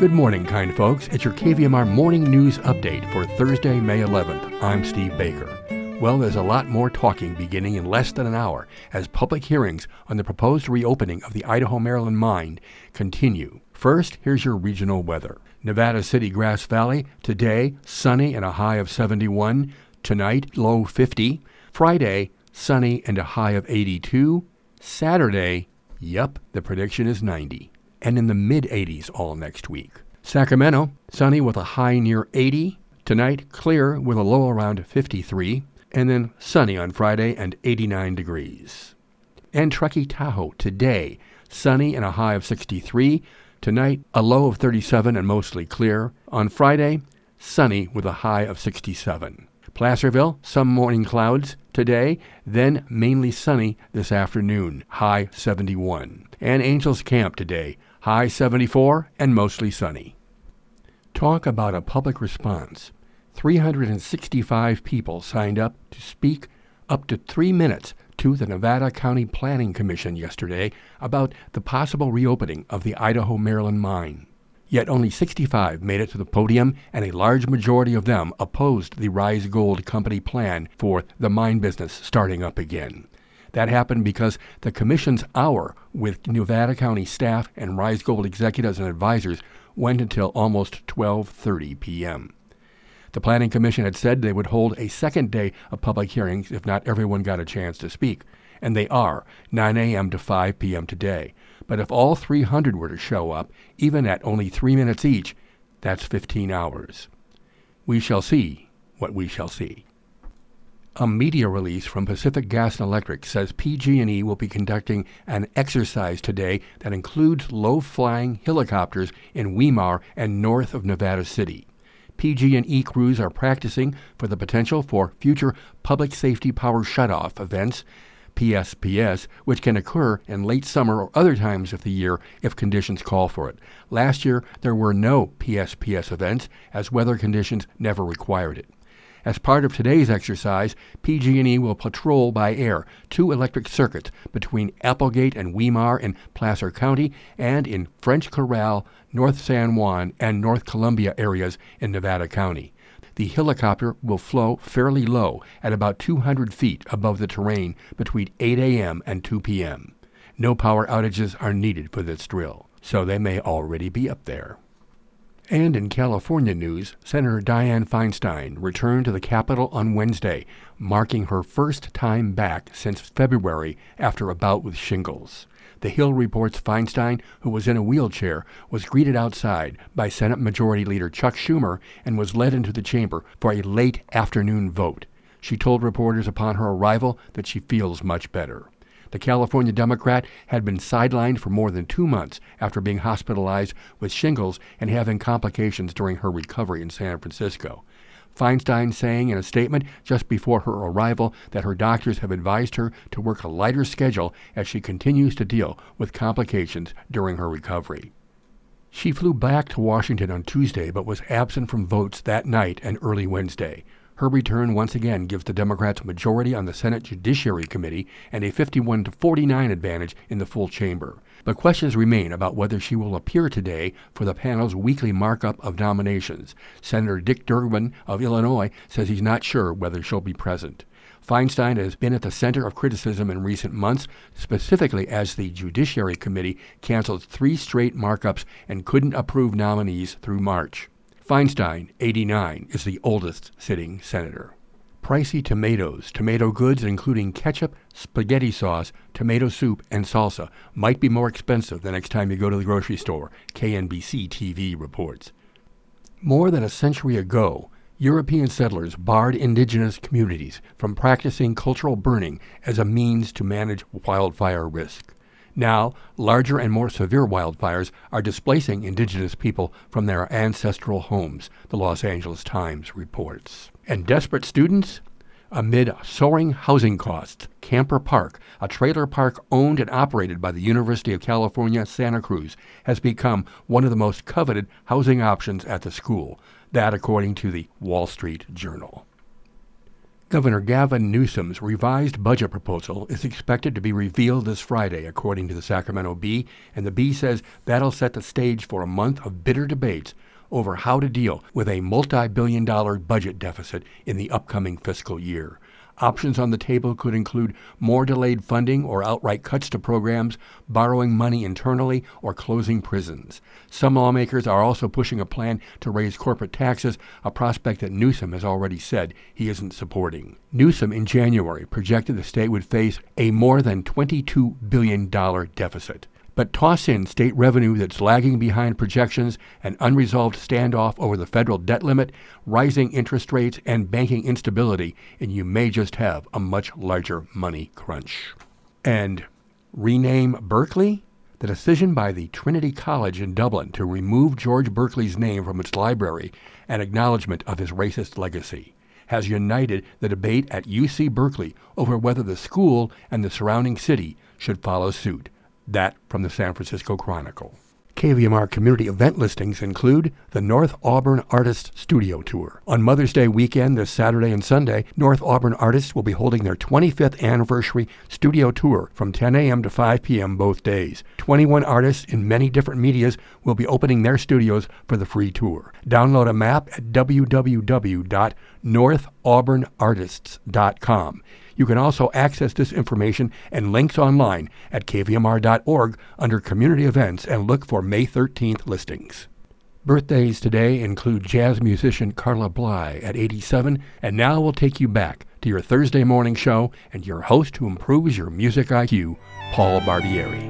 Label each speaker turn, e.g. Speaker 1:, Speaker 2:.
Speaker 1: Good morning, kind folks. It's your KVMR morning news update for Thursday, May 11th. I'm Steve Baker. Well, there's a lot more talking beginning in less than an hour as public hearings on the proposed reopening of the Idaho Maryland mine continue. First, here's your regional weather. Nevada City, Grass Valley, today, sunny and a high of 71. Tonight, low 50. Friday, sunny and a high of 82. Saturday, yep, the prediction is 90 and in the mid 80s all next week. Sacramento, sunny with a high near 80. Tonight, clear with a low around 53. And then sunny on Friday and 89 degrees. And Truckee, Tahoe, today, sunny and a high of 63. Tonight, a low of 37 and mostly clear. On Friday, sunny with a high of 67. Placerville, some morning clouds today, then mainly sunny this afternoon, high 71. And Angels Camp today, high 74 and mostly sunny. Talk about a public response. 365 people signed up to speak up to three minutes to the Nevada County Planning Commission yesterday about the possible reopening of the Idaho Maryland mine. Yet only 65 made it to the podium, and a large majority of them opposed the Rise Gold Company plan for the mine business starting up again. That happened because the commission's hour with Nevada County staff and Rise Gold executives and advisors went until almost 12:30 p.m. The Planning Commission had said they would hold a second day of public hearings if not everyone got a chance to speak, and they are 9 a.m. to 5 p.m. today. But if all 300 were to show up, even at only 3 minutes each, that's 15 hours. We shall see what we shall see. A media release from Pacific Gas and Electric says PG&E will be conducting an exercise today that includes low-flying helicopters in Weimar and north of Nevada City. PG&E crews are practicing for the potential for future public safety power shutoff events, PSPS, which can occur in late summer or other times of the year if conditions call for it. Last year there were no PSPS events as weather conditions never required it. As part of today's exercise, PG&E will patrol by air two electric circuits between Applegate and Weimar in Placer County and in French Corral, North San Juan, and North Columbia areas in Nevada County. The helicopter will flow fairly low at about 200 feet above the terrain between 8 a.m. and 2 p.m. No power outages are needed for this drill, so they may already be up there. And in California news, Senator Dianne Feinstein returned to the Capitol on Wednesday, marking her first time back since February after a bout with shingles. The Hill reports Feinstein, who was in a wheelchair, was greeted outside by Senate Majority Leader Chuck Schumer and was led into the chamber for a late afternoon vote. She told reporters upon her arrival that she feels much better. The California Democrat had been sidelined for more than two months after being hospitalized with shingles and having complications during her recovery in San Francisco. Feinstein saying in a statement just before her arrival that her doctors have advised her to work a lighter schedule as she continues to deal with complications during her recovery. She flew back to Washington on Tuesday but was absent from votes that night and early Wednesday. Her return once again gives the Democrats a majority on the Senate Judiciary Committee and a 51 to 49 advantage in the full chamber. But questions remain about whether she will appear today for the panel's weekly markup of nominations. Senator Dick Durbin of Illinois says he's not sure whether she'll be present. Feinstein has been at the center of criticism in recent months, specifically as the Judiciary Committee canceled three straight markups and couldn't approve nominees through March. Feinstein, 89, is the oldest sitting senator. Pricey tomatoes, tomato goods including ketchup, spaghetti sauce, tomato soup, and salsa might be more expensive the next time you go to the grocery store, KNBC TV reports. More than a century ago, European settlers barred indigenous communities from practicing cultural burning as a means to manage wildfire risk. Now, larger and more severe wildfires are displacing indigenous people from their ancestral homes, the Los Angeles Times reports. And desperate students? Amid soaring housing costs, Camper Park, a trailer park owned and operated by the University of California, Santa Cruz, has become one of the most coveted housing options at the school. That according to the Wall Street Journal. Governor Gavin Newsom's revised budget proposal is expected to be revealed this Friday, according to the Sacramento Bee, and the Bee says that'll set the stage for a month of bitter debates over how to deal with a multi billion dollar budget deficit in the upcoming fiscal year. Options on the table could include more delayed funding or outright cuts to programs, borrowing money internally, or closing prisons. Some lawmakers are also pushing a plan to raise corporate taxes, a prospect that Newsom has already said he isn't supporting. Newsom in January projected the state would face a more than $22 billion deficit. But toss in state revenue that's lagging behind projections, an unresolved standoff over the federal debt limit, rising interest rates, and banking instability, and you may just have a much larger money crunch. And rename Berkeley? The decision by the Trinity College in Dublin to remove George Berkeley's name from its library, an acknowledgement of his racist legacy, has united the debate at UC Berkeley over whether the school and the surrounding city should follow suit. That from the San Francisco Chronicle. KVMR community event listings include the North Auburn Artists Studio Tour. On Mother's Day weekend, this Saturday and Sunday, North Auburn Artists will be holding their 25th anniversary studio tour from 10 a.m. to 5 p.m. both days. 21 artists in many different medias will be opening their studios for the free tour. Download a map at www.northauburnartists.com. You can also access this information and links online at kvmr.org under Community Events and look for May 13th listings. Birthdays today include jazz musician Carla Bley at 87, and now we'll take you back to your Thursday morning show and your host who improves your music IQ, Paul Barbieri.